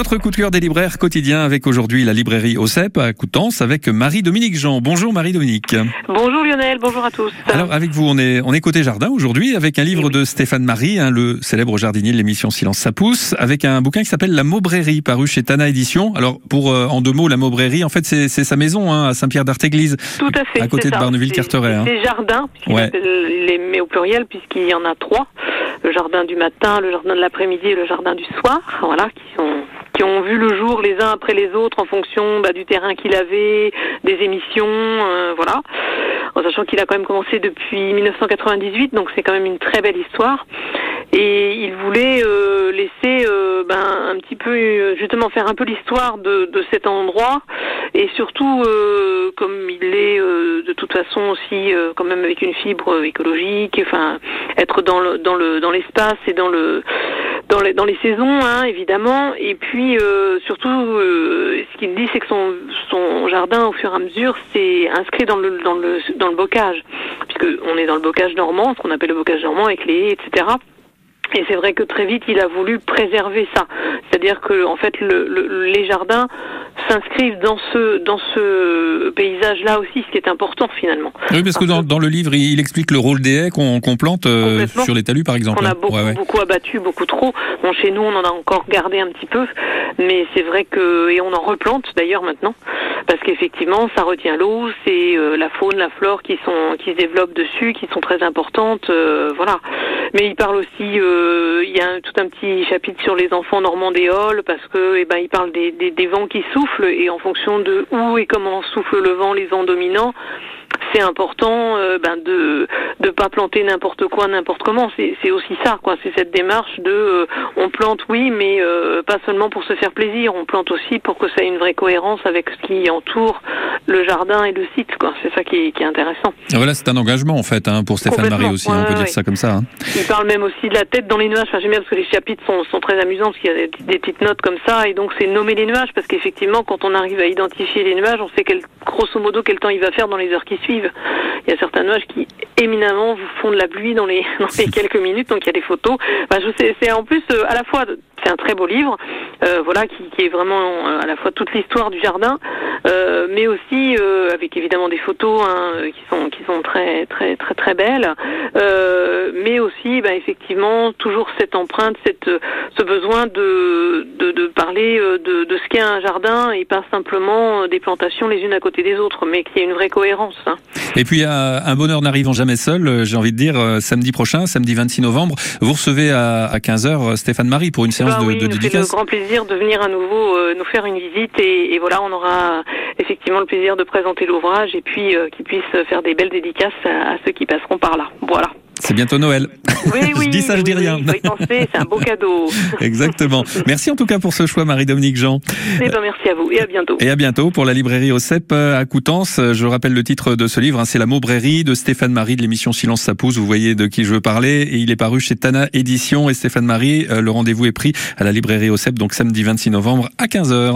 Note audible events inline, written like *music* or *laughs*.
Notre coup de cœur des libraires quotidiens avec aujourd'hui la librairie OCEP à Coutances avec Marie-Dominique Jean. Bonjour Marie-Dominique. Bonjour Lionel, bonjour à tous. Alors avec vous, on est, on est côté jardin aujourd'hui avec un livre de Stéphane Marie, hein, le célèbre jardinier de l'émission Silence ça pousse, avec un bouquin qui s'appelle La Maubrérie paru chez Tana Édition. Alors pour euh, en deux mots, la Maubrérie, en fait c'est sa maison hein, à Saint-Pierre d'Artéglise. Tout à fait. À côté de Barneville-Carteret. Hein. C'est jardin, ouais. les met au pluriel puisqu'il y en a trois. Le jardin du matin, le jardin de l'après-midi et le jardin du soir, voilà, qui sont qui ont vu le jour les uns après les autres en fonction bah, du terrain qu'il avait, des émissions, euh, voilà. En sachant qu'il a quand même commencé depuis 1998, donc c'est quand même une très belle histoire. Et il voulait euh, laisser euh, ben, un petit peu, justement, faire un peu l'histoire de, cet endroit, et surtout, comme il est de toute façon aussi, quand même avec une fibre écologique, enfin, être dans le dans le dans l'espace et dans le dans les, dans les saisons, hein, évidemment. Et puis, euh, surtout, euh, ce qu'il dit, c'est que son, son jardin, au fur et à mesure, c'est inscrit dans le, dans, le, dans le bocage. Puisqu'on est dans le bocage normand, ce qu'on appelle le bocage normand, avec les haies, etc. Et c'est vrai que très vite, il a voulu préserver ça. C'est-à-dire que, en fait, le, les jardins s'inscrivent dans ce dans ce paysage-là aussi, ce qui est important finalement. Oui, parce que dans, dans le livre, il explique le rôle des haies qu'on plante euh, sur les talus, par exemple. On a beaucoup, beaucoup abattu, beaucoup trop. Bon, chez nous, on en a encore gardé un petit peu, mais c'est vrai que et on en replante d'ailleurs maintenant, parce qu'effectivement, ça retient l'eau, c'est euh, la faune, la flore qui sont qui se développent dessus, qui sont très importantes, euh, voilà. Mais il parle aussi, il y a tout un petit chapitre sur les enfants normandéoles, parce que eh ben il parle des, des, des vents qui souffrent et en fonction de où et comment souffle le vent, les vents dominants, c'est important euh, ben de de pas planter n'importe quoi n'importe comment. C'est aussi ça quoi. C'est cette démarche de euh, on plante oui mais euh, pas seulement pour se faire plaisir. On plante aussi pour que ça ait une vraie cohérence avec ce qui entoure le jardin et le site quoi. C'est ça qui est, qui est intéressant. Ah, voilà c'est un engagement en fait hein, pour Stéphane Marie aussi on peut dire ça comme ça hein. il parle même aussi de la tête dans les nuages. Enfin j'aime bien parce que les chapitres sont, sont très amusants parce qu'il y a des, des, petites notes comme ça. Et donc c'est nommer les nuages parce qu'effectivement quand on arrive à identifier les nuages on sait quel, grosso modo quel temps il va faire dans les heures qui suivent il y a certains nuages qui éminemment vous font de la pluie dans les, *laughs* dans les *laughs* quelques minutes, donc il y a des photos. Enfin, je sais, c'est en plus euh, à la fois c'est un très beau livre, euh, voilà, qui, qui, est vraiment euh, à la fois toute l'histoire du jardin, euh, mais aussi avec évidemment des photos hein, qui sont qui sont très très très très belles, mais aussi, bah, effectivement, toujours cette empreinte, cette ce besoin de de, de parler de, de ce qu'est un jardin et pas simplement des plantations les unes à côté des autres, mais qu'il y ait une vraie cohérence. Hein. Et puis, un bonheur n'arrivant jamais seul, euh, j'ai envie de dire, euh, samedi prochain, samedi 26 novembre, vous recevez à 15h Stéphane Marie pour une séance bah de, oui, de dédicace. C'est le grand plaisir de venir à nouveau euh, nous faire une visite et, et, voilà, on aura effectivement le plaisir de présenter l'ouvrage et puis euh, qu'il puisse faire des belles dédicaces à, à ceux qui passeront par là. Voilà. C'est bientôt Noël. Oui, oui, *laughs* je dis ça, je dis rien. c'est un beau cadeau. *laughs* Exactement. Merci en tout cas pour ce choix, Marie-Dominique Jean. Eh ben, merci à vous et à bientôt. Et à bientôt pour la librairie OCEP à Coutances. Je rappelle le titre de ce livre, hein, c'est La Maubrérie de Stéphane Marie de l'émission Silence ça pousse. Vous voyez de qui je veux parler. Et il est paru chez Tana Édition et Stéphane Marie. Euh, le rendez-vous est pris à la librairie OCEP, donc samedi 26 novembre à 15h.